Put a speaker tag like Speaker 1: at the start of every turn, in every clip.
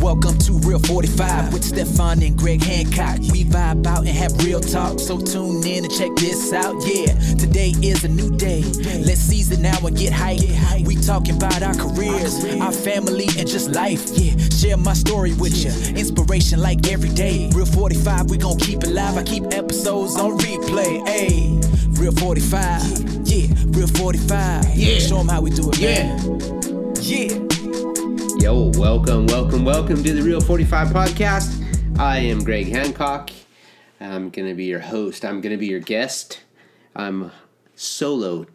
Speaker 1: Welcome to Real 45 with Stefan and Greg Hancock. We vibe out and have real talk, so tune in and check this out. Yeah, today is a new day. Let's seize it now and get hyped. We talking about our careers, our family, and just life. Yeah, share my story with you. Inspiration like every day. Real 45, we gon' keep it live. I keep episodes on replay. Hey, Real 45. Yeah, Real 45.
Speaker 2: Yeah.
Speaker 1: Show them how we do it,
Speaker 2: Yeah.
Speaker 1: Yeah.
Speaker 2: Yo, welcome, welcome, welcome to the Real 45 podcast. I am Greg Hancock. I'm going to be your host. I'm going to be your guest. I'm solo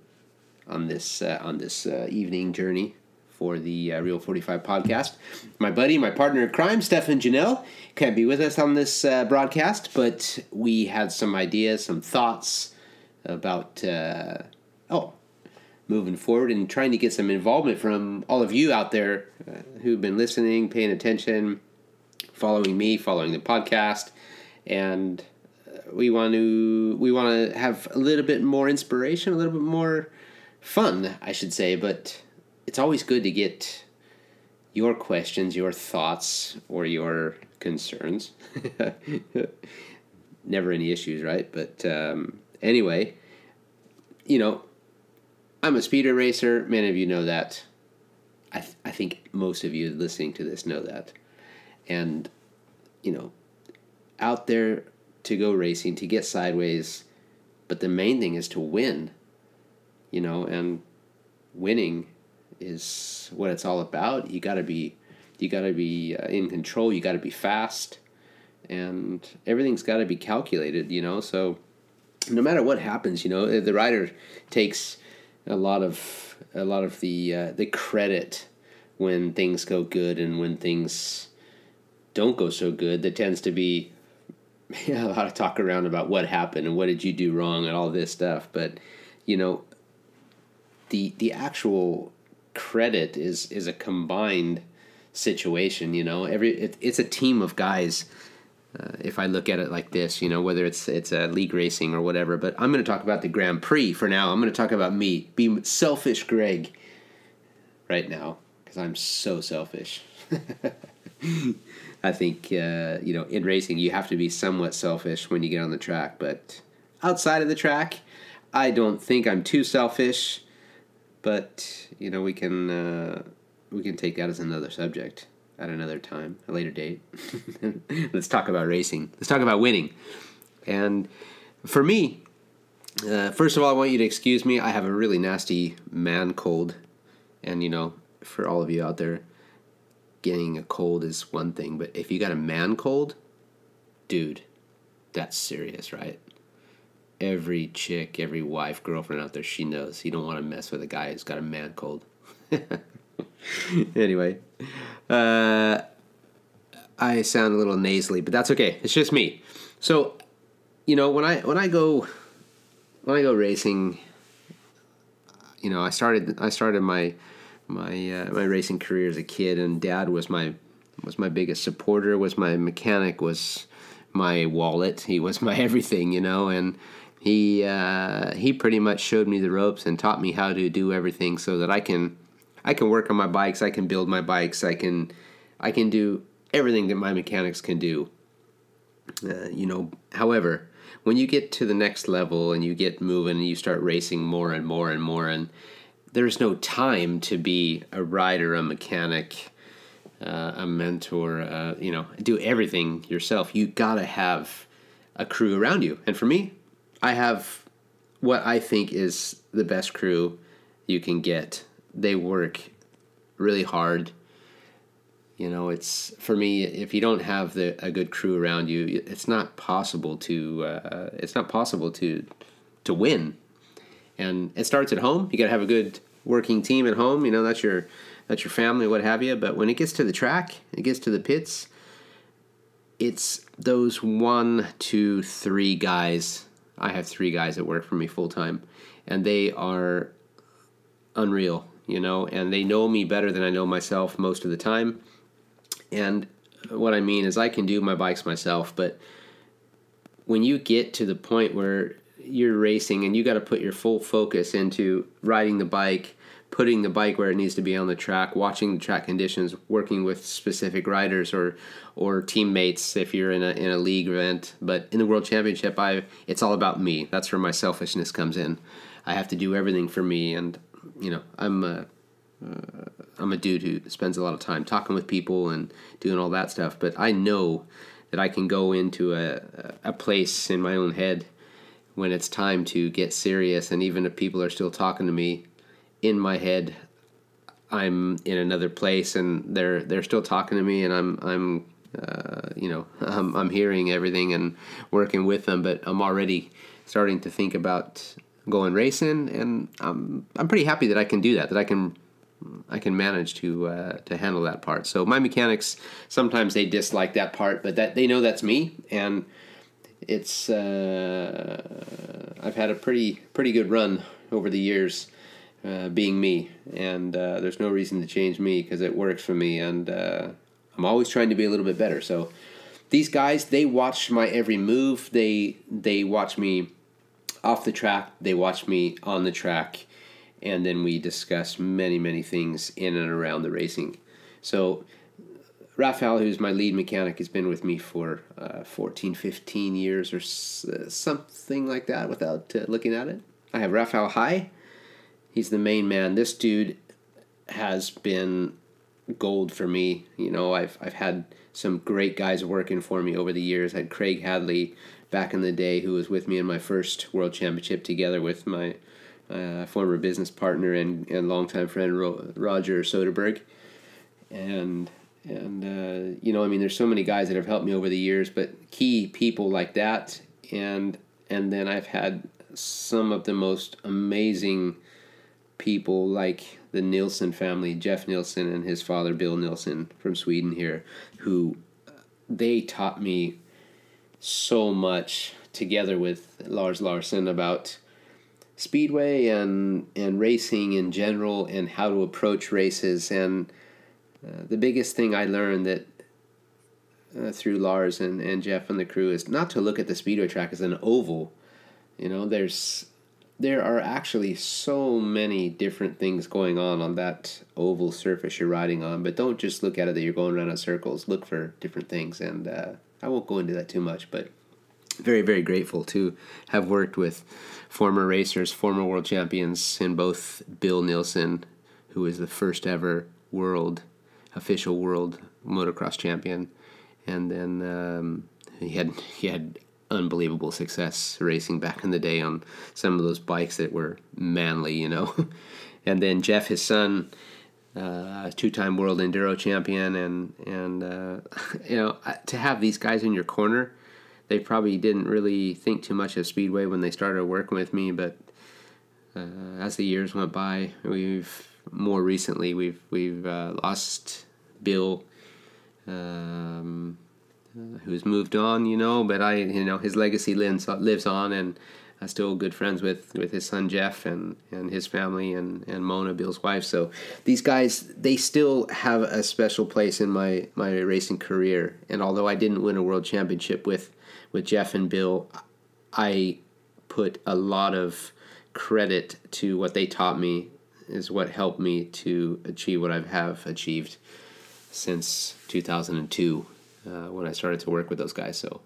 Speaker 2: on this uh, on this uh, evening journey for the uh, Real 45 podcast. My buddy, my partner in crime, Stefan Janelle, can't be with us on this uh, broadcast, but we had some ideas, some thoughts about uh, oh moving forward and trying to get some involvement from all of you out there uh, who've been listening, paying attention, following me, following the podcast, and uh, we want to we want to have a little bit more inspiration, a little bit more fun, I should say. But it's always good to get your questions, your thoughts, or your concerns. Never any issues, right? But um, anyway, you know, I'm a speeder racer. Many of you know that. I, th- I think most of you listening to this know that. And, you know, out there to go racing, to get sideways, but the main thing is to win, you know, and winning is what it's all about. You got to be you got to be uh, in control, you got to be fast, and everything's got to be calculated, you know. So no matter what happens, you know, the rider takes a lot of a lot of the uh, the credit when things go good and when things don't go so good. There tends to be yeah, a lot of talk around about what happened and what did you do wrong and all this stuff. But you know, the the actual credit is is a combined situation. You know, every it, it's a team of guys. If I look at it like this, you know, whether it's it's a league racing or whatever, but I'm going to talk about the Grand Prix for now. I'm going to talk about me, be selfish, Greg, right now because I'm so selfish. I think uh, you know in racing you have to be somewhat selfish when you get on the track, but outside of the track, I don't think I'm too selfish. But you know we can uh, we can take that as another subject at another time, a later date. Let's talk about racing. Let's talk about winning. And for me, uh, first of all, I want you to excuse me. I have a really nasty man cold, and you know, for all of you out there, getting a cold is one thing, but if you got a man cold, dude, that's serious, right? Every chick, every wife, girlfriend out there, she knows you don't want to mess with a guy who's got a man cold. anyway, uh, I sound a little nasally, but that's okay. It's just me. So, you know, when I when I go when I go racing, you know, I started I started my my uh, my racing career as a kid, and Dad was my was my biggest supporter. Was my mechanic. Was my wallet. He was my everything. You know, and he uh, he pretty much showed me the ropes and taught me how to do everything so that I can I can work on my bikes. I can build my bikes. I can I can do everything that my mechanics can do. Uh, you know, however, when you get to the next level and you get moving and you start racing more and more and more, and there's no time to be a rider, a mechanic, uh, a mentor, uh, you know, do everything yourself. You gotta have a crew around you. And for me, I have what I think is the best crew you can get. They work really hard. You know it's for me if you don't have the a good crew around you it's not possible to uh, it's not possible to to win. And it starts at home. You got to have a good working team at home. You know that's your that's your family what have you. But when it gets to the track it gets to the pits it's those one two three guys. I have three guys that work for me full time and they are unreal you know and they know me better than i know myself most of the time and what I mean is, I can do my bikes myself, but when you get to the point where you're racing and you got to put your full focus into riding the bike, putting the bike where it needs to be on the track, watching the track conditions, working with specific riders or or teammates if you're in a in a league event. But in the World Championship, I it's all about me. That's where my selfishness comes in. I have to do everything for me, and you know I'm a uh, I'm a dude who spends a lot of time talking with people and doing all that stuff. But I know that I can go into a a place in my own head when it's time to get serious, and even if people are still talking to me in my head, I'm in another place, and they're they're still talking to me, and I'm I'm uh, you know I'm, I'm hearing everything and working with them, but I'm already starting to think about going racing, and I'm I'm pretty happy that I can do that. That I can I can manage to uh, to handle that part. So my mechanics sometimes they dislike that part, but that they know that's me, and it's uh, I've had a pretty pretty good run over the years uh, being me, and uh, there's no reason to change me because it works for me, and uh, I'm always trying to be a little bit better. So these guys, they watch my every move. They they watch me off the track. They watch me on the track, and then we discuss many many things in and around the racing. So. Raphael, who's my lead mechanic, has been with me for uh, 14, 15 years or s- uh, something like that without uh, looking at it. I have Raphael High, he's the main man. This dude has been gold for me. You know, I've I've had some great guys working for me over the years. I had Craig Hadley back in the day, who was with me in my first World Championship, together with my uh, former business partner and and longtime friend Ro- Roger Soderberg, and and uh, you know, I mean, there's so many guys that have helped me over the years, but key people like that, and and then I've had some of the most amazing people like the Nilsson family, Jeff Nilsson and his father Bill Nilsson from Sweden here, who they taught me so much together with Lars Larson about speedway and and racing in general and how to approach races and uh, the biggest thing I learned that uh, through Lars and, and Jeff and the crew is not to look at the speedway track as an oval. You know, there's there are actually so many different things going on on that oval surface you're riding on, but don't just look at it that you're going around in circles. Look for different things, and uh, I won't go into that too much, but very, very grateful to have worked with former racers, former world champions, in both Bill Nilsson, who is the first ever world official world motocross champion, and then um, he had he had unbelievable success racing back in the day on some of those bikes that were manly, you know. and then Jeff, his son, uh, two-time world enduro champion, and and uh, you know to have these guys in your corner, they probably didn't really think too much of speedway when they started working with me, but uh, as the years went by, we've more recently we've we've uh, lost Bill. Um, uh, who's moved on, you know, but I, you know, his legacy lives lives on, and I'm still good friends with with his son Jeff and and his family and and Mona, Bill's wife. So these guys, they still have a special place in my my racing career. And although I didn't win a world championship with with Jeff and Bill, I put a lot of credit to what they taught me is what helped me to achieve what I have achieved since 2002 uh, when I started to work with those guys. So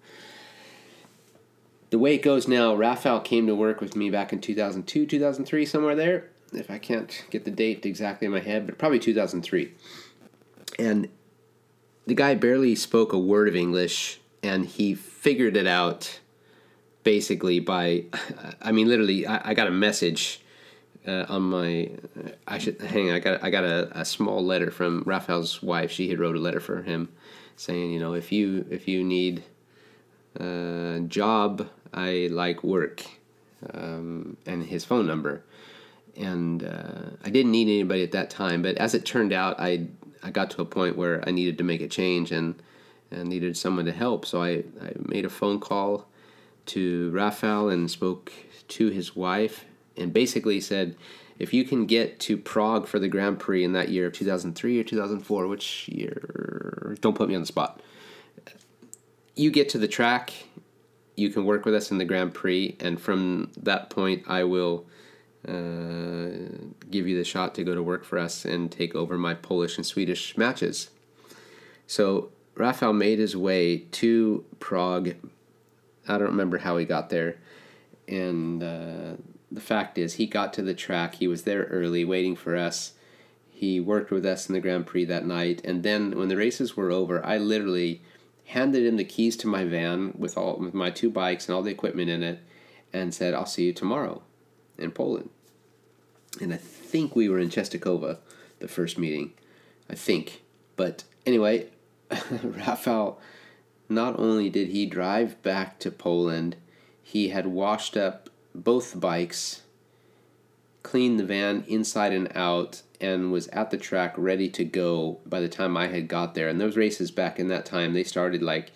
Speaker 2: the way it goes now, Raphael came to work with me back in 2002, 2003, somewhere there. If I can't get the date exactly in my head, but probably 2003. And the guy barely spoke a word of English, and he figured it out basically by, I mean, literally, I, I got a message uh, on my I should hang on, I got I got a, a small letter from Raphael's wife. She had wrote a letter for him saying, you know, if you if you need a job, I like work, um, and his phone number. And uh, I didn't need anybody at that time, but as it turned out, I I got to a point where I needed to make a change and and needed someone to help. So I, I made a phone call to Raphael and spoke to his wife and basically said, if you can get to Prague for the Grand Prix in that year of 2003 or 2004, which year? Don't put me on the spot. You get to the track, you can work with us in the Grand Prix, and from that point, I will uh, give you the shot to go to work for us and take over my Polish and Swedish matches. So Rafael made his way to Prague. I don't remember how he got there. And uh, the fact is, he got to the track. He was there early, waiting for us. He worked with us in the Grand Prix that night. And then when the races were over, I literally handed him the keys to my van with all with my two bikes and all the equipment in it and said, I'll see you tomorrow in Poland. And I think we were in Czestochowa the first meeting. I think. But anyway, Rafael, not only did he drive back to Poland, he had washed up both bikes, cleaned the van inside and out, and was at the track ready to go by the time I had got there. And those races back in that time, they started like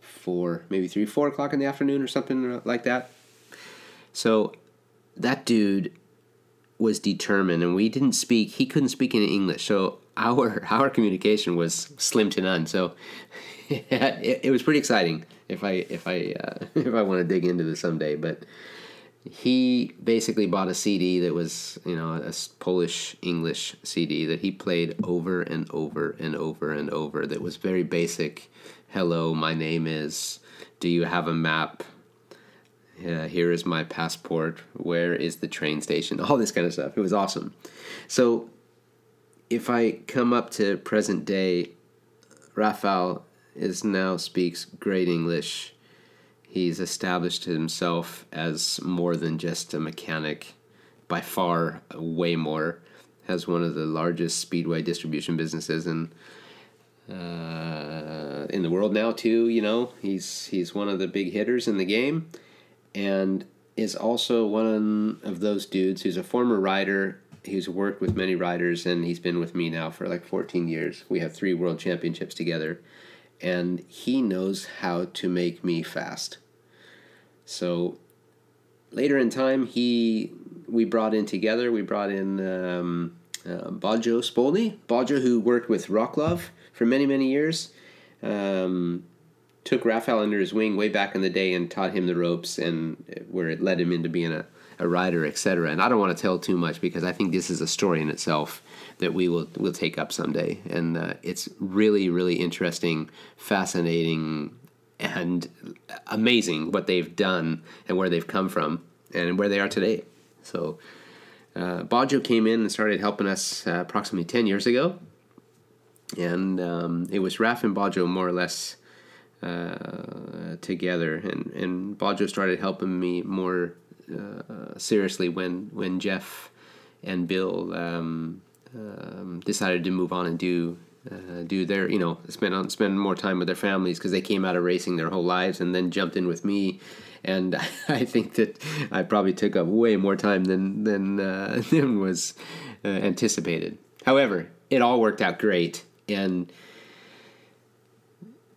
Speaker 2: four, maybe three, four o'clock in the afternoon or something like that. So that dude was determined, and we didn't speak. He couldn't speak any English, so our our communication was slim to none. So it, it was pretty exciting. If I if I uh, if I want to dig into this someday, but he basically bought a CD that was you know a Polish English CD that he played over and over and over and over. That was very basic. Hello, my name is. Do you have a map? Yeah, here is my passport. Where is the train station? All this kind of stuff. It was awesome. So if I come up to present day, Rafael is now speaks great English. He's established himself as more than just a mechanic, by far, way more. Has one of the largest speedway distribution businesses in uh, in the world now too. You know, he's he's one of the big hitters in the game, and is also one of those dudes who's a former rider he's worked with many riders and he's been with me now for like 14 years. We have three world championships together and he knows how to make me fast. So later in time he we brought in together, we brought in um, uh, Bajo who worked with Rocklove for many many years. Um, took Rafael under his wing way back in the day and taught him the ropes and where it led him into being a a writer, etc. And I don't want to tell too much because I think this is a story in itself that we will will take up someday, and uh, it's really really interesting, fascinating, and amazing what they've done and where they've come from and where they are today. So. Uh, Bajo came in and started helping us uh, approximately 10 years ago. And um, it was Raf and Bajo more or less uh, together. And, and Bajo started helping me more uh, seriously when when Jeff and Bill um, um, decided to move on and do uh, do their you know spend on spend more time with their families because they came out of racing their whole lives and then jumped in with me and I think that I probably took up way more time than than uh, than was uh, anticipated. However, it all worked out great and.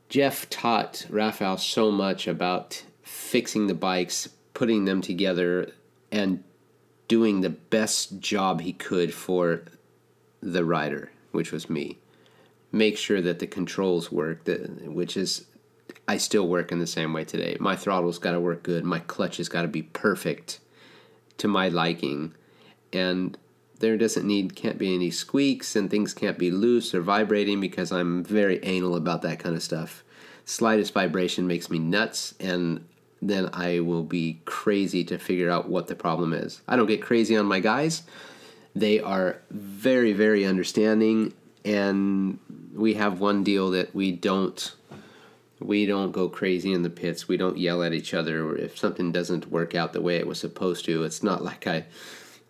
Speaker 2: Jeff taught Rafael so much about fixing the bikes, putting them together and doing the best job he could for the rider, which was me. Make sure that the controls work, that, which is, I still work in the same way today. My throttle's got to work good, my clutch has got to be perfect to my liking, and there doesn't need, can't be any squeaks, and things can't be loose or vibrating because I'm very anal about that kind of stuff. Slightest vibration makes me nuts, and then I will be crazy to figure out what the problem is. I don't get crazy on my guys. They are very, very understanding, and we have one deal that we don't we don't go crazy in the pits. We don't yell at each other if something doesn't work out the way it was supposed to. It's not like I,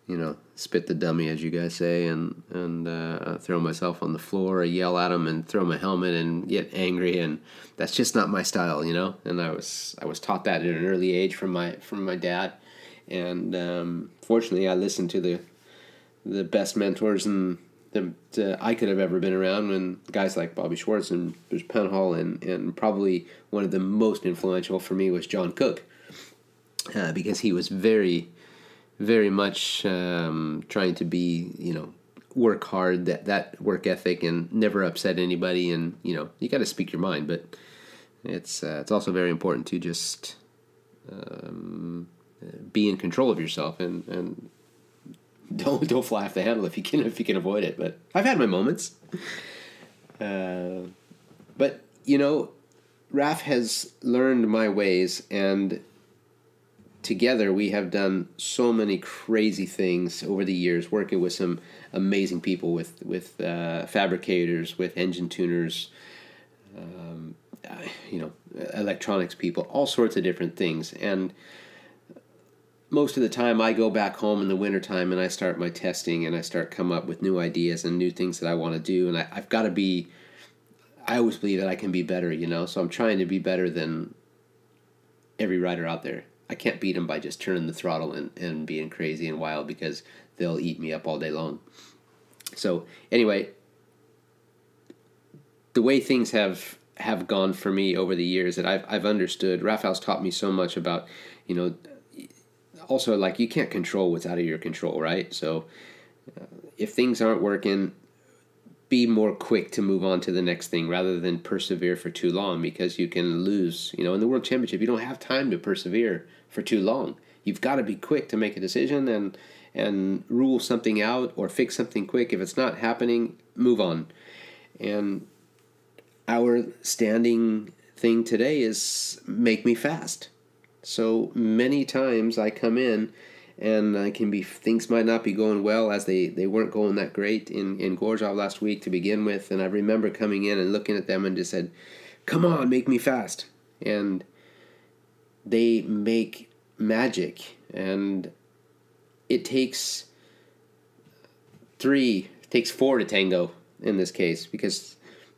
Speaker 2: you know, spit the dummy as you guys say and and uh, throw myself on the floor or yell at them and throw my helmet and get angry and that's just not my style you know and i was i was taught that at an early age from my from my dad and um, fortunately i listened to the the best mentors and that I could have ever been around when guys like Bobby Schwartz and Bruce Penhall and, and probably one of the most influential for me was John Cook uh, because he was very very much um, trying to be, you know, work hard, that, that work ethic, and never upset anybody. And, you know, you got to speak your mind, but it's, uh, it's also very important to just um, be in control of yourself and, and don't don't fly off the handle if you can if you can avoid it. But I've had my moments. Uh, but you know, Raf has learned my ways, and together we have done so many crazy things over the years, working with some amazing people, with with uh, fabricators, with engine tuners, um, you know, electronics people, all sorts of different things, and most of the time I go back home in the wintertime and I start my testing and I start come up with new ideas and new things that I want to do and I, I've got to be I always believe that I can be better, you know, so I'm trying to be better than every rider out there. I can't beat them by just turning the throttle and, and being crazy and wild because they'll eat me up all day long. So anyway, the way things have have gone for me over the years that I've I've understood. Raphael's taught me so much about, you know, also like you can't control what's out of your control, right? So uh, if things aren't working, be more quick to move on to the next thing rather than persevere for too long because you can lose. You know, in the world championship, you don't have time to persevere for too long. You've got to be quick to make a decision and and rule something out or fix something quick. If it's not happening, move on. And our standing thing today is make me fast. So many times I come in and I can be things might not be going well as they, they weren't going that great in, in Gorzów last week to begin with. And I remember coming in and looking at them and just said, Come on, make me fast. And they make magic and it takes three it takes four to tango in this case because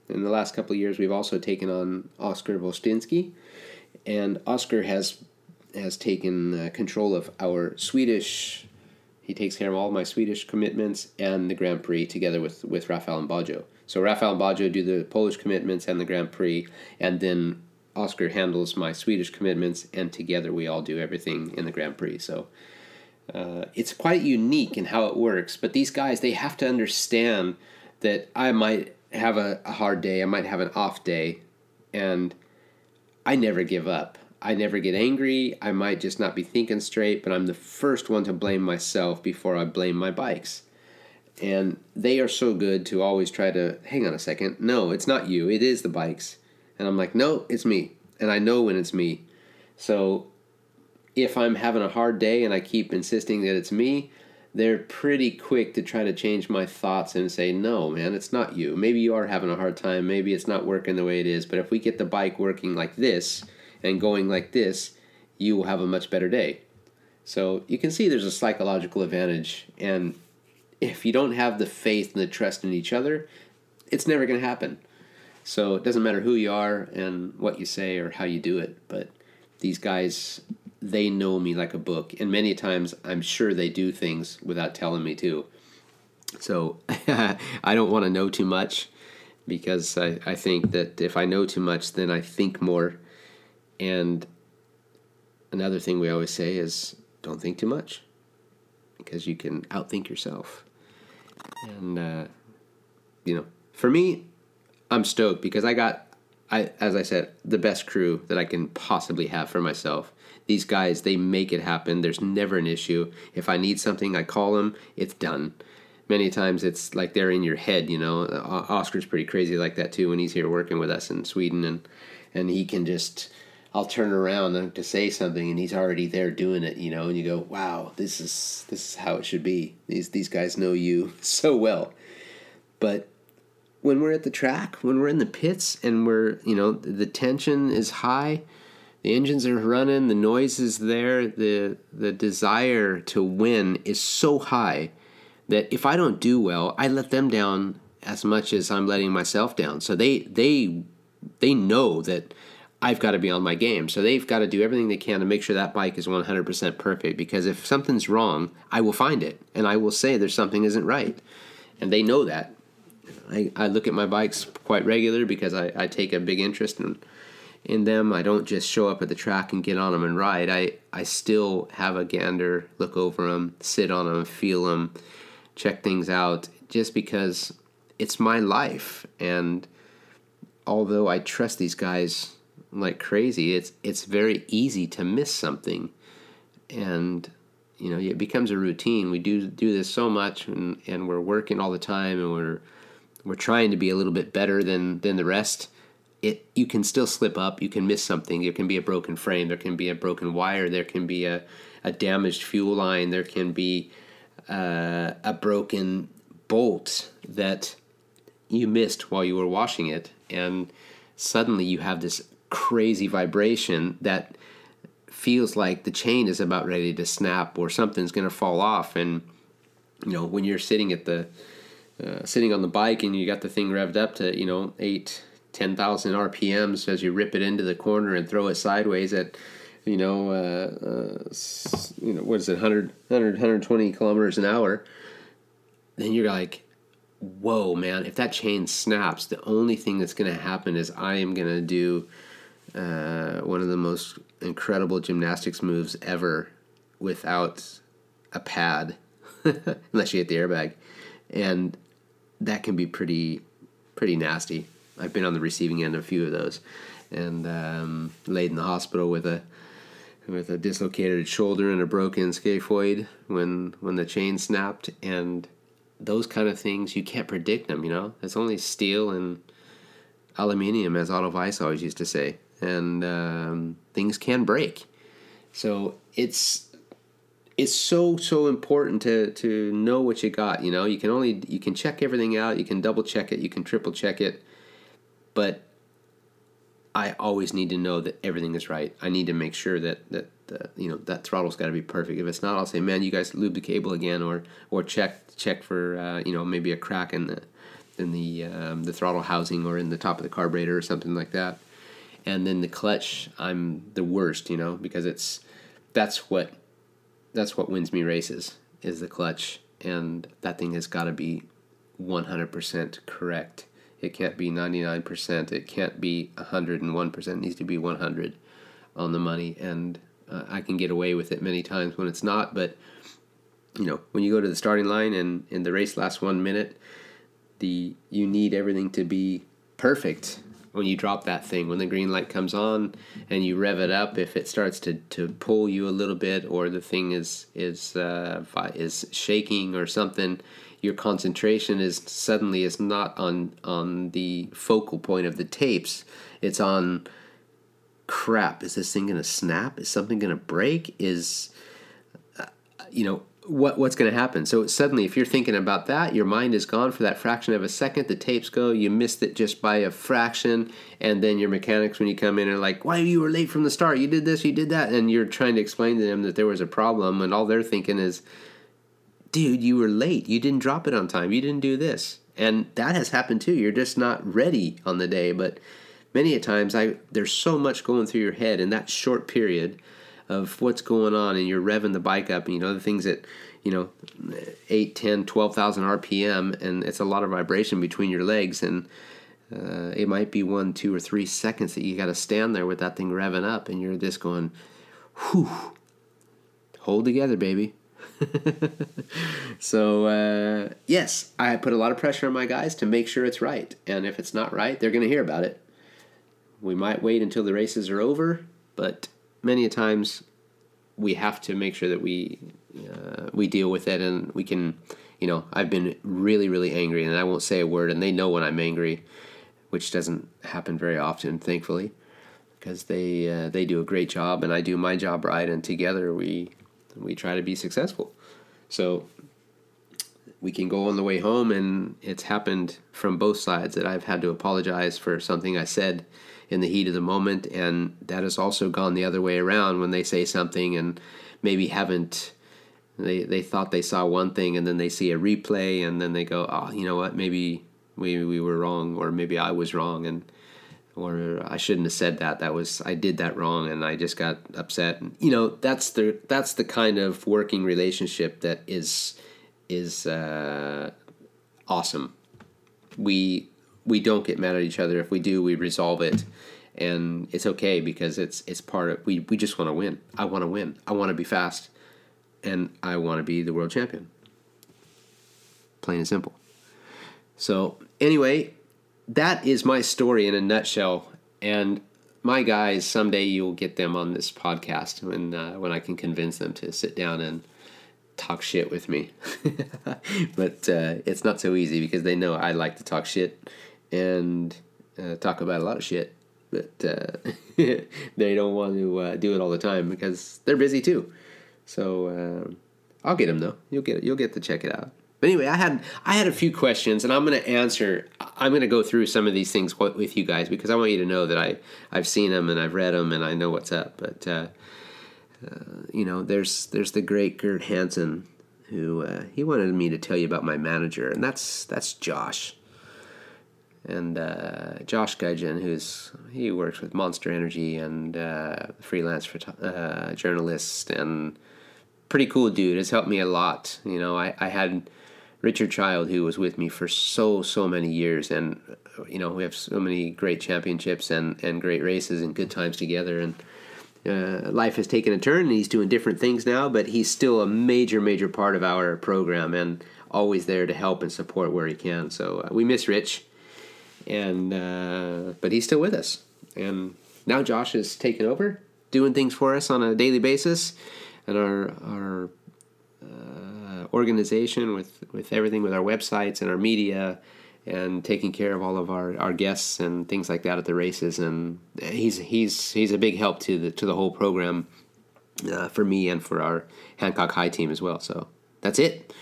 Speaker 2: in the last couple of years we've also taken on Oscar Vostinsky and Oscar has has taken uh, control of our Swedish. He takes care of all my Swedish commitments and the Grand Prix together with with Rafael and Bajo. So Rafael and Bajo do the Polish commitments and the Grand Prix, and then Oscar handles my Swedish commitments, and together we all do everything in the Grand Prix. So uh, it's quite unique in how it works. But these guys, they have to understand that I might have a, a hard day, I might have an off day, and I never give up. I never get angry. I might just not be thinking straight, but I'm the first one to blame myself before I blame my bikes. And they are so good to always try to hang on a second. No, it's not you. It is the bikes. And I'm like, no, it's me. And I know when it's me. So if I'm having a hard day and I keep insisting that it's me, they're pretty quick to try to change my thoughts and say, no, man, it's not you. Maybe you are having a hard time. Maybe it's not working the way it is. But if we get the bike working like this, and going like this, you will have a much better day. So you can see there's a psychological advantage. And if you don't have the faith and the trust in each other, it's never going to happen. So it doesn't matter who you are and what you say or how you do it. But these guys, they know me like a book. And many times I'm sure they do things without telling me to. So I don't want to know too much because I, I think that if I know too much, then I think more and another thing we always say is don't think too much because you can outthink yourself. And, uh, you know, for me, I'm stoked because I got, I, as I said, the best crew that I can possibly have for myself. These guys, they make it happen. There's never an issue. If I need something, I call them, it's done. Many times it's like they're in your head, you know. Oscar's pretty crazy like that too when he's here working with us in Sweden and and he can just I'll turn around to say something and he's already there doing it, you know, and you go, "Wow, this is this is how it should be." These these guys know you so well. But when we're at the track, when we're in the pits and we're, you know, the tension is high, the engines are running, the noise is there, the the desire to win is so high that if I don't do well, I let them down as much as I'm letting myself down. So they they they know that I've got to be on my game. So they've got to do everything they can to make sure that bike is 100% perfect because if something's wrong, I will find it and I will say there's something isn't right. And they know that. I, I look at my bikes quite regular because I, I take a big interest in in them. I don't just show up at the track and get on them and ride. I, I still have a gander, look over them, sit on them, feel them, check things out just because it's my life. And although I trust these guys like crazy, it's it's very easy to miss something, and you know it becomes a routine. We do do this so much, and, and we're working all the time, and we're we're trying to be a little bit better than than the rest. It you can still slip up. You can miss something. There can be a broken frame. There can be a broken wire. There can be a a damaged fuel line. There can be uh, a broken bolt that you missed while you were washing it, and suddenly you have this crazy vibration that feels like the chain is about ready to snap or something's going to fall off. And you know, when you're sitting at the uh, sitting on the bike and you got the thing revved up to you know eight, ten thousand RPMs as you rip it into the corner and throw it sideways at you know, uh, uh, you know, what is it, 100, 100, 120 kilometers an hour, then you're like, whoa, man, if that chain snaps, the only thing that's going to happen is I am going to do uh, one of the most incredible gymnastics moves ever without a pad, unless you hit the airbag. And that can be pretty, pretty nasty. I've been on the receiving end of a few of those and um, laid in the hospital with a with a dislocated shoulder and a broken scaphoid when when the chain snapped and those kind of things you can't predict them you know it's only steel and aluminium as Otto Weiss always used to say and um, things can break so it's it's so so important to to know what you got you know you can only you can check everything out you can double check it you can triple check it but I always need to know that everything is right. I need to make sure that that uh, you know that throttle's got to be perfect. If it's not, I'll say, "Man, you guys lube the cable again," or or check check for uh, you know maybe a crack in the in the um, the throttle housing or in the top of the carburetor or something like that. And then the clutch, I'm the worst, you know, because it's that's what that's what wins me races is the clutch, and that thing has got to be 100% correct it can't be 99%. It can't be 101%. It needs to be 100 on the money. And uh, I can get away with it many times when it's not. But, you know, when you go to the starting line and, and the race lasts one minute, the you need everything to be perfect when you drop that thing when the green light comes on and you rev it up if it starts to, to pull you a little bit or the thing is is uh, is shaking or something your concentration is suddenly is not on on the focal point of the tapes. It's on crap is this thing going to snap? Is something going to break? Is uh, you know what what's going to happen so suddenly if you're thinking about that your mind is gone for that fraction of a second the tapes go you missed it just by a fraction and then your mechanics when you come in are like why you were late from the start you did this you did that and you're trying to explain to them that there was a problem and all they're thinking is dude, you were late. You didn't drop it on time. You didn't do this. And that has happened too. You're just not ready on the day. But many a times I there's so much going through your head in that short period of what's going on and you're revving the bike up and you know the things that you know 8 10 12,000 rpm and it's a lot of vibration between your legs and uh, it might be one two or three seconds that you got to stand there with that thing revving up and you're just going whew hold together baby so uh, yes, I put a lot of pressure on my guys to make sure it's right, and if it's not right, they're going to hear about it. We might wait until the races are over, but many a times we have to make sure that we uh, we deal with it, and we can. You know, I've been really, really angry, and I won't say a word, and they know when I'm angry, which doesn't happen very often, thankfully, because they uh, they do a great job, and I do my job right, and together we we try to be successful. So we can go on the way home, and it's happened from both sides that I've had to apologize for something I said in the heat of the moment, and that has also gone the other way around when they say something and maybe haven't. They, they thought they saw one thing and then they see a replay and then they go oh you know what maybe we, we were wrong or maybe I was wrong and or I shouldn't have said that. That was I did that wrong, and I just got upset. And, you know, that's the that's the kind of working relationship that is is uh, awesome. We we don't get mad at each other. If we do, we resolve it, and it's okay because it's it's part of we we just want to win. I want to win. I want to be fast, and I want to be the world champion. Plain and simple. So anyway, that is my story in a nutshell. And my guys, someday you'll get them on this podcast when uh, when I can convince them to sit down and talk shit with me. but uh, it's not so easy because they know I like to talk shit and uh, talk about a lot of shit. But uh, they don't want to uh, do it all the time because they're busy too. So um, I'll get them though. You'll get you'll get to check it out. But anyway, I had I had a few questions, and I'm going to answer. I'm going to go through some of these things with you guys because I want you to know that I I've seen them and I've read them and I know what's up. But uh, uh, you know, there's there's the great Gert Hansen, who uh, he wanted me to tell you about my manager, and that's that's Josh. And uh, Josh Gudgeon, who's he works with Monster Energy and uh, freelance photo- uh, journalist and pretty cool dude. Has helped me a lot. You know, I, I had Richard Child who was with me for so so many years, and you know we have so many great championships and and great races and good times together and uh, life has taken a turn and he's doing different things now, but he's still a major, major part of our program and always there to help and support where he can. So uh, we miss Rich, and uh, but he's still with us. And now Josh is taking over, doing things for us on a daily basis, and our our uh, organization with with everything with our websites and our media and taking care of all of our, our guests and things like that at the races. And he's he's he's a big help to the to the whole program uh, for me and for our Hancock High team as well. So that's it.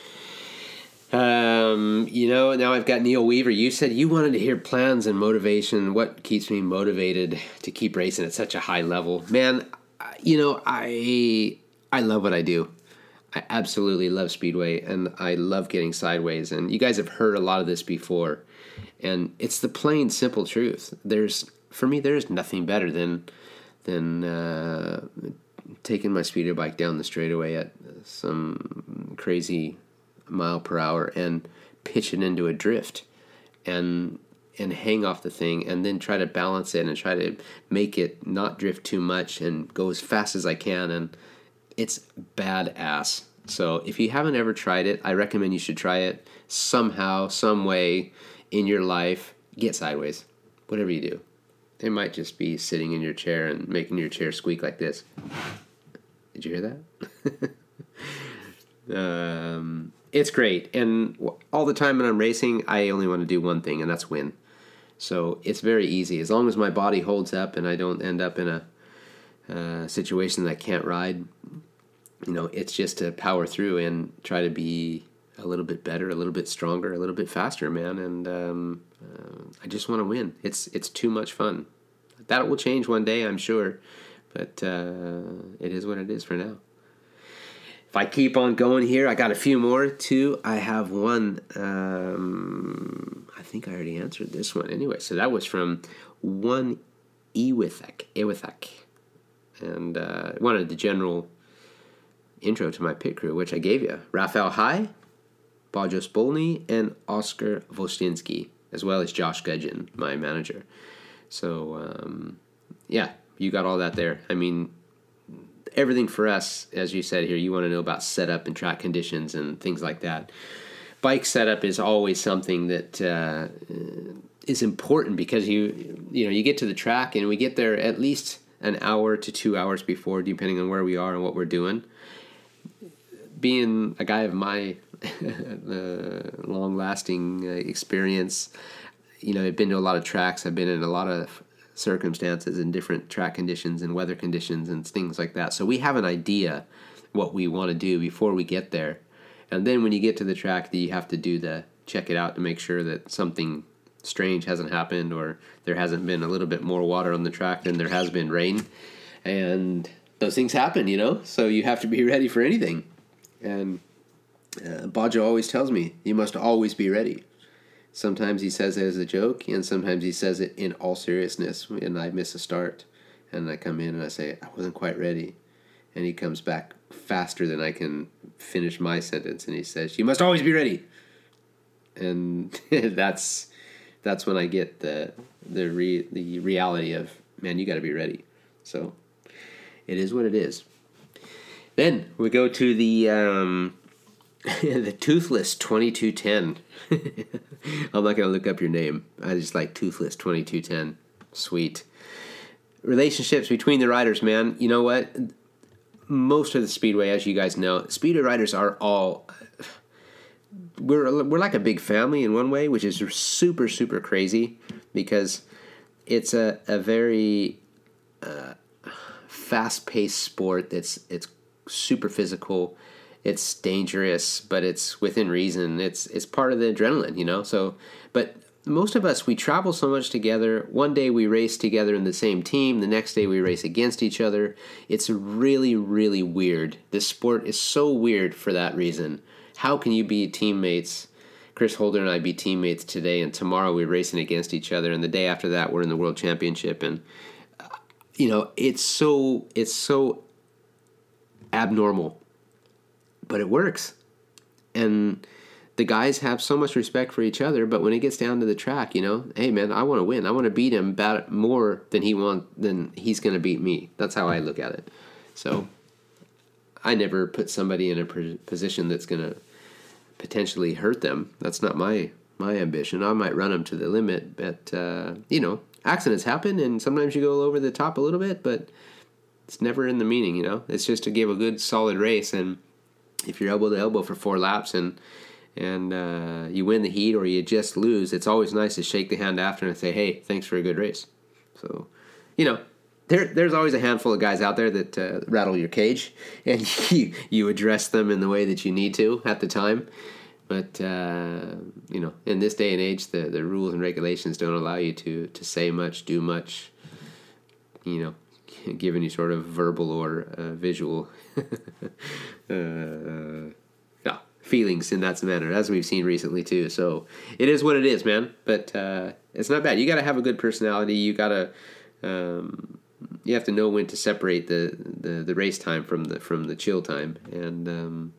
Speaker 2: Um, you know, now I've got Neil Weaver. You said you wanted to hear plans and motivation. What keeps me motivated to keep racing at such a high level, man? You know, I I love what I do. I absolutely love Speedway and I love getting sideways. And you guys have heard a lot of this before. And it's the plain, simple truth. There's, for me, there's nothing better than, than uh, taking my speeder bike down the straightaway at some crazy mile per hour and pitch it into a drift and and hang off the thing and then try to balance it and try to make it not drift too much and go as fast as I can and it's badass. So if you haven't ever tried it, I recommend you should try it somehow, some way in your life. Get sideways, whatever you do. It might just be sitting in your chair and making your chair squeak like this. Did you hear that? um, it's great, and all the time when I'm racing, I only want to do one thing, and that's win. So it's very easy as long as my body holds up and I don't end up in a uh, situation that I can't ride you know, it's just to power through and try to be a little bit better, a little bit stronger, a little bit faster, man. And um, uh, I just want to win. It's it's too much fun. That will change one day, I'm sure, but uh, it is what it is for now. If I keep on going here, I got a few more too. I have one. Um, I think I already answered this one anyway. So that was from one Ewithek, Ewithek, and uh, wanted the general intro to my pit crew, which I gave you Raphael High, Bajo Spolny, and Oscar Vostinsky, as well as Josh Gudgeon, my manager. So, um, yeah, you got all that there. I mean, everything for us, as you said here, you want to know about setup and track conditions and things like that. Bike setup is always something that uh, is important because you you know you get to the track and we get there at least an hour to two hours before, depending on where we are and what we're doing being a guy of my uh, long lasting uh, experience, you know, I've been to a lot of tracks. I've been in a lot of circumstances and different track conditions and weather conditions and things like that. So we have an idea what we want to do before we get there. And then when you get to the track, you have to do the check it out to make sure that something strange hasn't happened or there hasn't been a little bit more water on the track than there has been rain. And those things happen, you know? So you have to be ready for anything. And uh, always tells me, you must always be ready. Sometimes he says it as a joke, and sometimes he says it in all seriousness. And I miss a start, and I come in and I say, I wasn't quite ready. And he comes back faster than I can finish my sentence, and he says, You must always be ready. And that's that's when I get the the re, the reality of man, you got to be ready. So it is what it is. Then we go to the um, the Toothless twenty two ten. I'm not gonna look up your name. I just like Toothless twenty two ten. Sweet relationships between the riders, man. You know what? most of the speedway, as you guys know, speedway riders are all we're we're like a big family in one way, which is super super crazy because it's a a very uh, fast paced sport. That's it's super physical. It's dangerous, but it's within reason. It's it's part of the adrenaline, you know. So, but most of us we travel so much together. One day we race together in the same team. The next day we race against each other. It's really really weird. This sport is so weird for that reason how can you be teammates? Chris Holder and I be teammates today, and tomorrow we're racing against each other, and the day after that we're in the world championship, and uh, you know it's so it's so abnormal, but it works, and the guys have so much respect for each other. But when it gets down to the track, you know, hey man, I want to win. I want to beat him about more than he want than he's going to beat me. That's how I look at it. So I never put somebody in a position that's going to potentially hurt them. That's not my my ambition. I might run them to the limit, but uh, you know, accidents happen, and sometimes you go over the top a little bit, but it's never in the meaning. You know, it's just to give a good solid race, and if you're elbow to elbow for four laps and and uh, you win the heat or you just lose, it's always nice to shake the hand after and say, "Hey, thanks for a good race." So, you know, there, there's always a handful of guys out there that uh, rattle your cage, and you you address them in the way that you need to at the time. But uh, you know, in this day and age, the, the rules and regulations don't allow you to to say much, do much. You know, give any sort of verbal or uh, visual uh, yeah, feelings in that manner, as we've seen recently too. So it is what it is, man. But uh, it's not bad. You got to have a good personality. You got to. Um, you have to know when to separate the, the, the race time from the from the chill time, and um,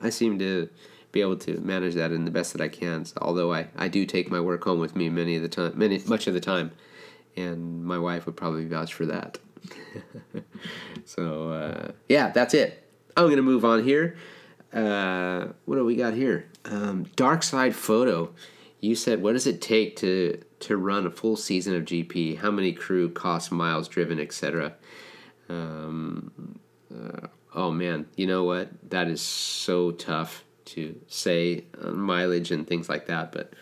Speaker 2: I seem to be able to manage that in the best that I can. So, although I, I do take my work home with me many of the time, many much of the time, and my wife would probably vouch for that. so uh, yeah, that's it. I'm gonna move on here. Uh, what do we got here? Um, Dark Side Photo. You said, what does it take to to run a full season of GP? How many crew, costs, miles driven, etc. Um, uh, oh man, you know what? That is so tough to say mileage and things like that. But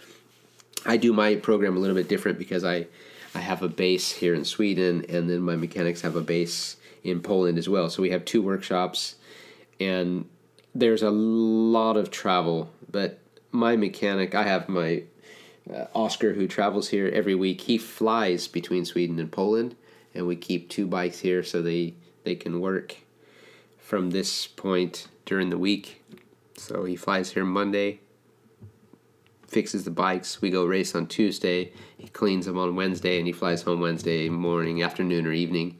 Speaker 2: I do my program a little bit different because I I have a base here in Sweden, and then my mechanics have a base in Poland as well. So we have two workshops, and there's a lot of travel. But my mechanic, I have my uh, Oscar who travels here every week. He flies between Sweden and Poland, and we keep two bikes here so they they can work from this point during the week. So he flies here Monday, fixes the bikes. We go race on Tuesday. He cleans them on Wednesday, and he flies home Wednesday morning, afternoon, or evening.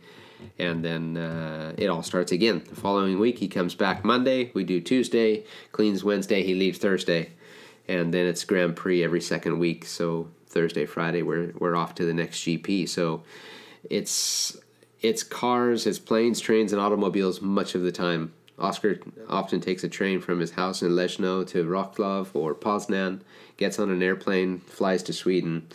Speaker 2: And then uh, it all starts again. The following week, he comes back Monday. We do Tuesday, cleans Wednesday. He leaves Thursday and then it's Grand Prix every second week. So Thursday, Friday, we're we're off to the next GP. So it's it's cars, it's planes, trains, and automobiles much of the time. Oscar often takes a train from his house in Leszno to Wrocław or Poznan, gets on an airplane, flies to Sweden.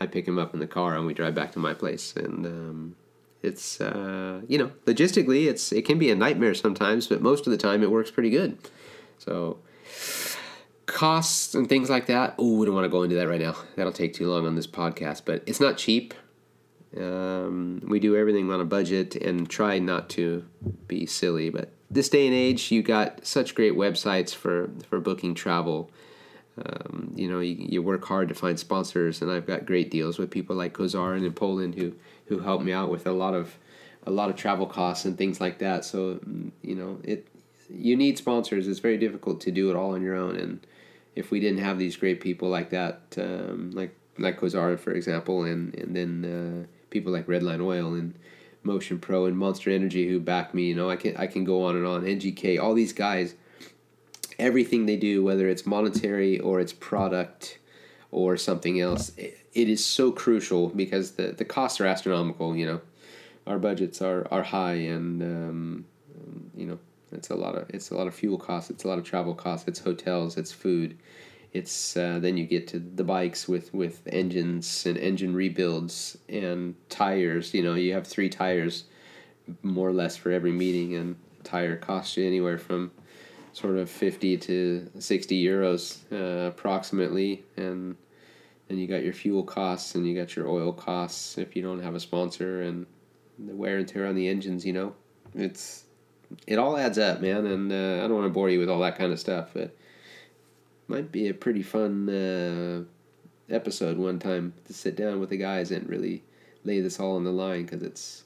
Speaker 2: I pick him up in the car and we drive back to my place. And um, it's uh, you know logistically, it's it can be a nightmare sometimes, but most of the time it works pretty good. So costs and things like that. Oh, we don't want to go into that right now. That'll take too long on this podcast. But it's not cheap. Um, we do everything on a budget and try not to be silly. But this day and age, you got such great websites for for booking travel. Um, you know, you, you work hard to find sponsors, and I've got great deals with people like Kozarin in Poland who who help me out with a lot of a lot of travel costs and things like that. So you know, it you need sponsors. It's very difficult to do it all on your own, and if we didn't have these great people like that, um, like like Kozara, for example, and and then uh, people like Redline Oil and Motion Pro and Monster Energy who back me, you know, I can I can go on and on. NGK, all these guys, everything they do, whether it's monetary or it's product or something else, it, it is so crucial because the the costs are astronomical. You know, our budgets are are high, and um, you know it's a lot of it's a lot of fuel costs. It's a lot of travel costs. It's hotels. It's food. It's uh, then you get to the bikes with with engines and engine rebuilds and tires. You know, you have three tires more or less for every meeting, and tire costs you anywhere from sort of fifty to sixty euros uh, approximately, and and you got your fuel costs and you got your oil costs if you don't have a sponsor and the wear and tear on the engines. You know, it's it all adds up, man. And uh, I don't want to bore you with all that kind of stuff, but might be a pretty fun uh, episode one time to sit down with the guys and really lay this all on the line because it's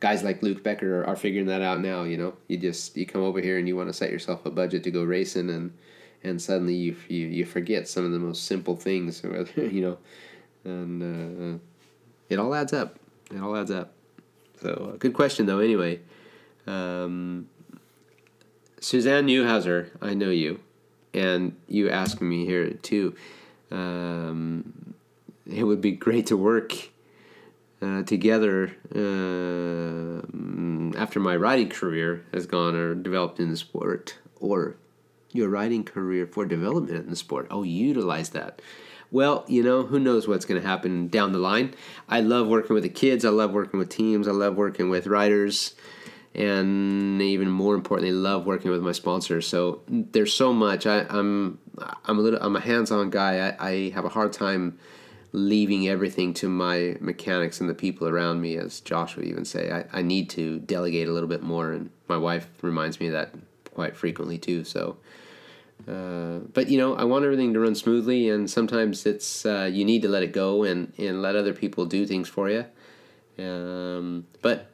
Speaker 2: guys like Luke Becker are, are, figuring that out now. You know, you just you come over here and you want to set yourself a budget to go racing and and suddenly you you, you forget some of the most simple things, you know, and uh, it all adds up. It all adds up. So uh, good question though. Anyway, um, Suzanne Newhauser, I know you, and you asked me here too. Um, it would be great to work uh, together uh, after my riding career has gone or developed in the sport, or your riding career for development in the sport. Oh, utilize that. Well, you know, who knows what's going to happen down the line. I love working with the kids. I love working with teams. I love working with riders and even more importantly, love working with my sponsors. So there's so much. I, am I'm, I'm a little I'm a hands-on guy. I, I have a hard time leaving everything to my mechanics and the people around me, as Josh would even say. I, I need to delegate a little bit more, and my wife reminds me of that quite frequently too. So. Uh, but you know, I want everything to run smoothly, and sometimes it's uh, you need to let it go and, and let other people do things for you. Um, but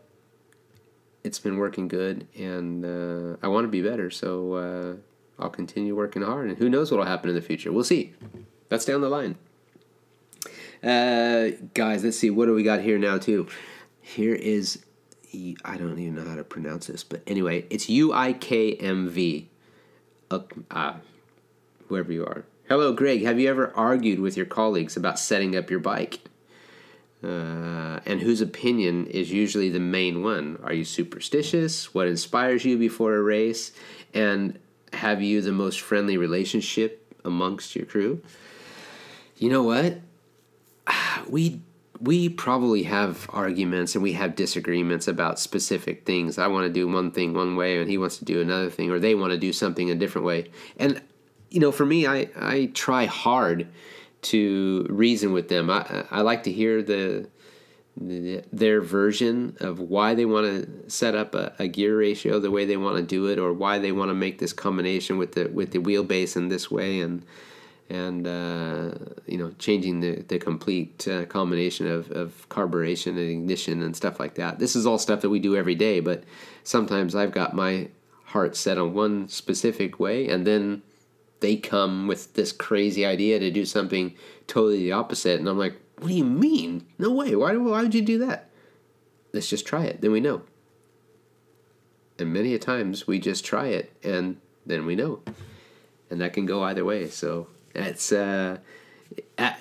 Speaker 2: it's been working good, and uh, I want to be better. So uh, I'll continue working hard, and who knows what will happen in the future? We'll see. That's down the line. Uh, guys, let's see. What do we got here now, too? Here is, I don't even know how to pronounce this, but anyway, it's U I K M V. Uh, whoever you are. Hello, Greg. Have you ever argued with your colleagues about setting up your bike? Uh, and whose opinion is usually the main one. Are you superstitious? What inspires you before a race? And have you the most friendly relationship amongst your crew? You know what? We we probably have arguments and we have disagreements about specific things. I want to do one thing one way and he wants to do another thing or they want to do something a different way. And you know, for me I I try hard to reason with them. I, I like to hear the, the their version of why they want to set up a, a, gear ratio the way they want to do it, or why they want to make this combination with the with the wheelbase in this way, and and uh, you know changing the the complete uh, combination of of carburation and ignition and stuff like that. This is all stuff that we do every day, but sometimes I've got my heart set on one specific way, and then they come with this crazy idea to do something totally the opposite. And I'm like, what do you mean? No way. Why, why would you do that? Let's just try it. Then we know. And many a times we just try it and then we know. And that can go either way. So it's, uh,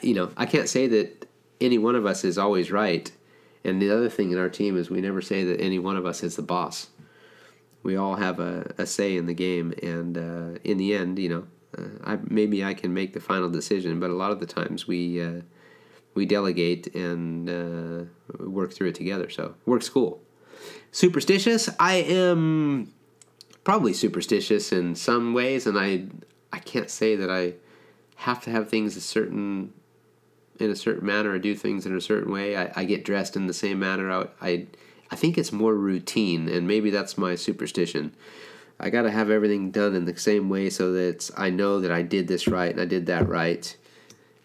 Speaker 2: you know, I can't say that any one of us is always right. And the other thing in our team is we never say that any one of us is the boss. We all have a, a say in the game. And uh, in the end, you know, uh, I, maybe I can make the final decision, but a lot of the times we uh, we delegate and uh, work through it together. So works cool. Superstitious, I am probably superstitious in some ways, and I I can't say that I have to have things a certain in a certain manner or do things in a certain way. I, I get dressed in the same manner. I, I I think it's more routine, and maybe that's my superstition. I got to have everything done in the same way so that I know that I did this right and I did that right.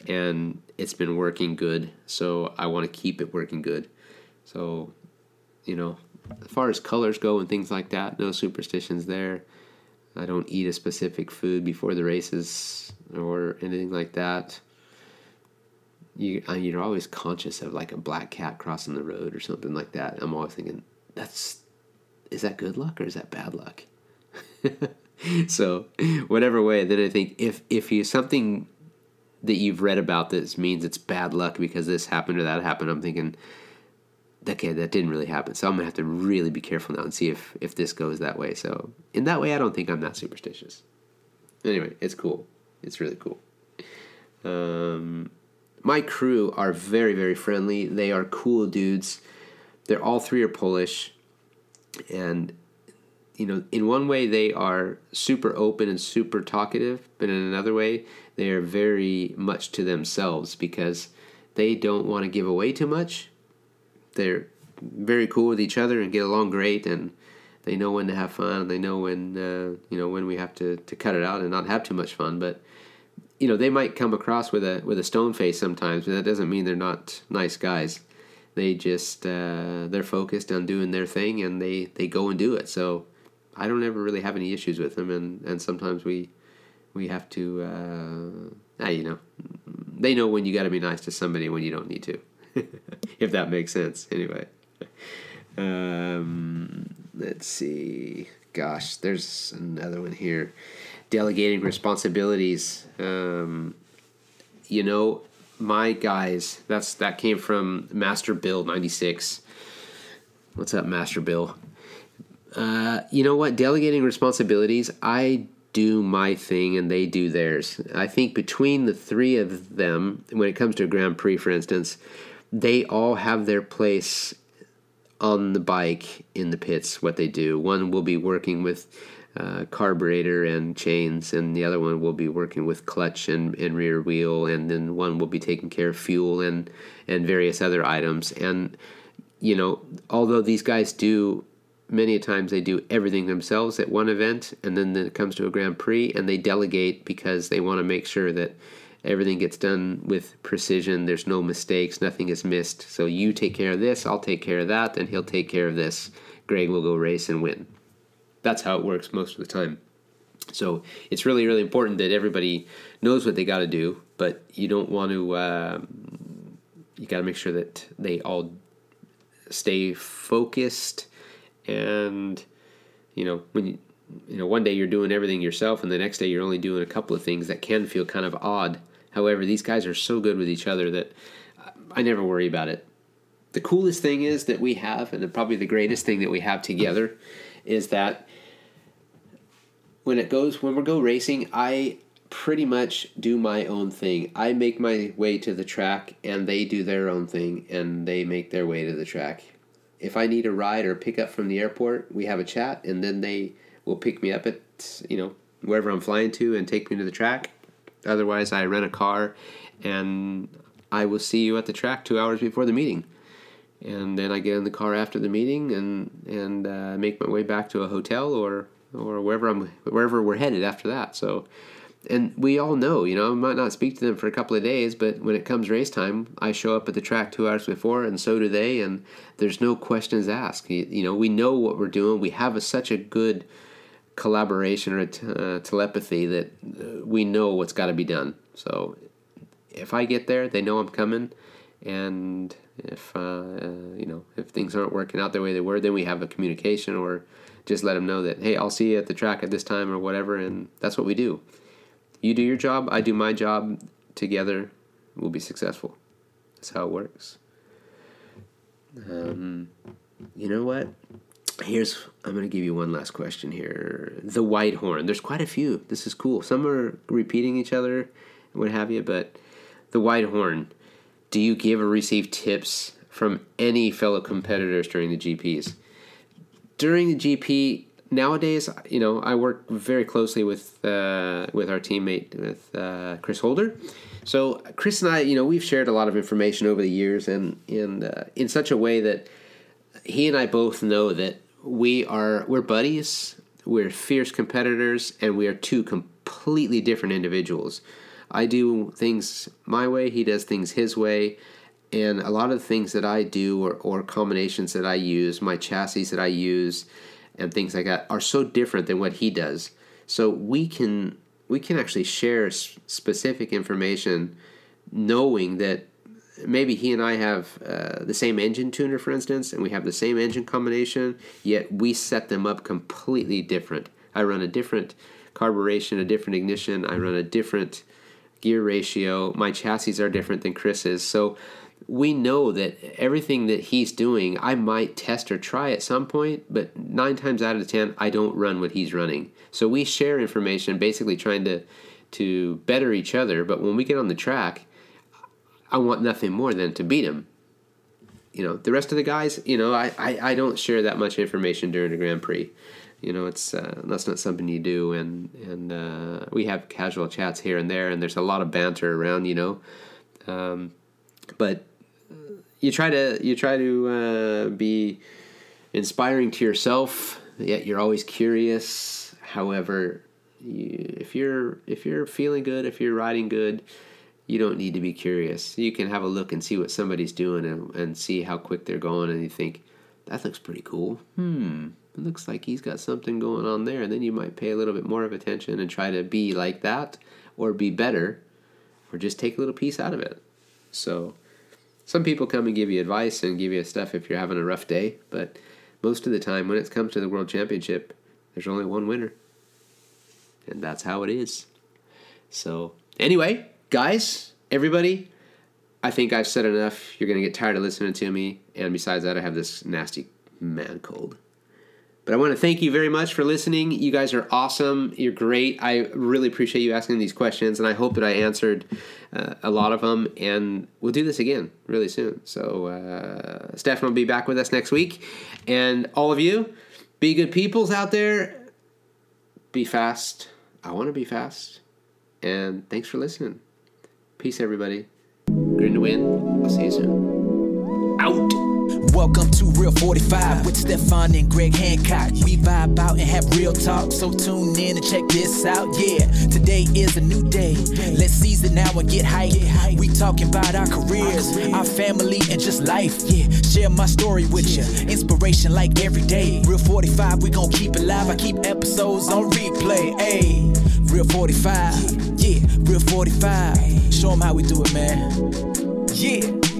Speaker 2: And it's been working good. So I want to keep it working good. So, you know, as far as colors go and things like that, no superstitions there. I don't eat a specific food before the races or anything like that. You, uh, you're always conscious of like a black cat crossing the road or something like that. I'm always thinking, that's is that good luck or is that bad luck? So whatever way then i think if if you something that you've read about this means it's bad luck because this happened or that happened i'm thinking okay that didn't really happen. So i'm gonna have to really be careful now and see if if this goes that way. So in that way i don't think i'm that superstitious. Anyway it's cool. It's really cool. Um, my crew are very very friendly. They are cool dudes. They're all three are polish. And you know, in one way they are super open and super talkative, but in another way they are very much to themselves because they don't want to give away too much. They're very cool with each other and get along great, and they know when to have fun. And They know when uh, you know when we have to, to cut it out and not have too much fun. But you know they might come across with a with a stone face sometimes, but that doesn't mean they're not nice guys. They just uh, they're focused on doing their thing and they they go and do it. So I don't ever really have any issues with them, and and sometimes we we have to uh, ah, you know they know when you got to be nice to somebody when you don't need to, if that makes sense. Anyway, um, let's see. Gosh, there's another one here. Delegating responsibilities. Um, you know, my guys. That's that came from Master Bill ninety six. What's up, Master Bill? Uh, you know what? Delegating responsibilities, I do my thing and they do theirs. I think between the three of them, when it comes to a Grand Prix, for instance, they all have their place on the bike in the pits, what they do. One will be working with uh, carburetor and chains, and the other one will be working with clutch and, and rear wheel, and then one will be taking care of fuel and, and various other items. And, you know, although these guys do many times they do everything themselves at one event and then it comes to a grand prix and they delegate because they want to make sure that everything gets done with precision there's no mistakes nothing is missed. So you take care of this i'll take care of that and he'll take care of this. Greg will go race and win. That's how it works most of the time. So it's really really important that everybody knows what they got to do but you don't want to uh, you got to make sure that they all stay focused and you know when you you know one day you're doing everything yourself and the next day you're only doing a couple of things that can feel kind of odd. However these guys are so good with each other that i never worry about it. The coolest thing is that we have and probably the greatest thing that we have together is that when it goes when we go racing i pretty much do my own thing. I make my way to the track and they do their own thing and they make their way to the track if I need a ride or pick up from the airport, we have a chat, and then they will pick me up at you know wherever I'm flying to and take me to the track. Otherwise, I rent a car, and I will see you at the track two hours before the meeting, and then I get in the car after the meeting and and uh, make my way back to a hotel or or wherever I'm wherever we're headed after that. So and we all know, you know, I might not speak to them for a couple of days, but when it comes race time, I show up at the track two hours before, and so do they, and there's no questions asked. You, you know, we know what we're doing. We have a, such a good collaboration or uh, telepathy that uh, we know what's got to be done. So if I get there, they know I'm coming, and if uh, uh, you know if things aren't working out the way they were, then we have a communication or just let them know that hey, I'll see you at the track at this time or whatever, and that's what we do you do your job, I do my job. Together, we'll be successful. That's how it works. Um, you know what? Here's I'm to give you one last question here. The white horn. There's quite a few. This is cool. Some are repeating each other and what have you, but the white horn. Do you give or receive tips from any fellow competitors during the GPs? During the GP, nowadays, you know, I work very closely with uh, with our teammate with uh, Chris Holder. So Chris and I, you know, we've shared a lot of information over the years, and in uh, in such a way that he and I both know that we are we're buddies, we're fierce competitors, and we are two completely different individuals. I do things my way, he does things his way. And a lot of the things that I do or, or combinations that I use, my chassis that I use, and things like that are so different than what he does. So we can we can actually share specific information, knowing that maybe he and I have uh, the same engine tuner, for instance, and we have the same engine combination, yet we set them up completely different. I run a different carburation, a different ignition. I run a different gear ratio. My chassis are different than Chris's. So we know that everything that he's doing, I might test or try at some point, but nine times out of ten, I don't run what he's running. So we share information, basically trying to to better each other. But when we get on the track, I want nothing more than to beat him. you know, the rest of the guys, you know, I, I, I don't share that much information during a Grand Prix. You know, it's uh, that's not something you do, and and uh, we have casual chats here and there, and there's a lot of banter around, you know, um, but you try to you try to uh, be inspiring to yourself, yet you're always curious. However, you, if you're if you're feeling good, if you're riding good, you don't need to be curious. You can have a look and see what somebody's doing and, and see how quick they're going, and you think that looks pretty cool. Hmm, it looks like he's got something going on there. And then you might pay a little bit more of attention and try to be like that, or be better, or just take a little piece out of it. So, some people come and give you advice and give you stuff if you're having a rough day, but most of the time when it comes to the World Championship, there's only one winner. And that's how it is. So, anyway, guys, everybody, I think I've said enough. You're going to get tired of listening to me. And besides that, I have this nasty man cold. But I want to thank you very much for listening. You guys are awesome. You're great. I really appreciate you asking these questions, and I hope that I answered uh, a lot of them. And we'll do this again really soon. So, uh, Stefan will be back with us next week. And all of you, be good peoples out there. Be fast. I want to be fast. And thanks for listening. Peace, everybody. Green to win. I'll see you soon.
Speaker 1: Welcome to Real 45 with Stefan and Greg Hancock. We vibe out and have real talk, so tune in and check this out. Yeah, today is a new day. Let's seize it now and get hype. We talking about our careers, our family, and just life. Yeah, share my story with you. Inspiration like every day. Real 45, we gon' keep it live. I keep episodes on replay. Hey, Real 45, yeah, Real 45. Show them how we do it, man. Yeah.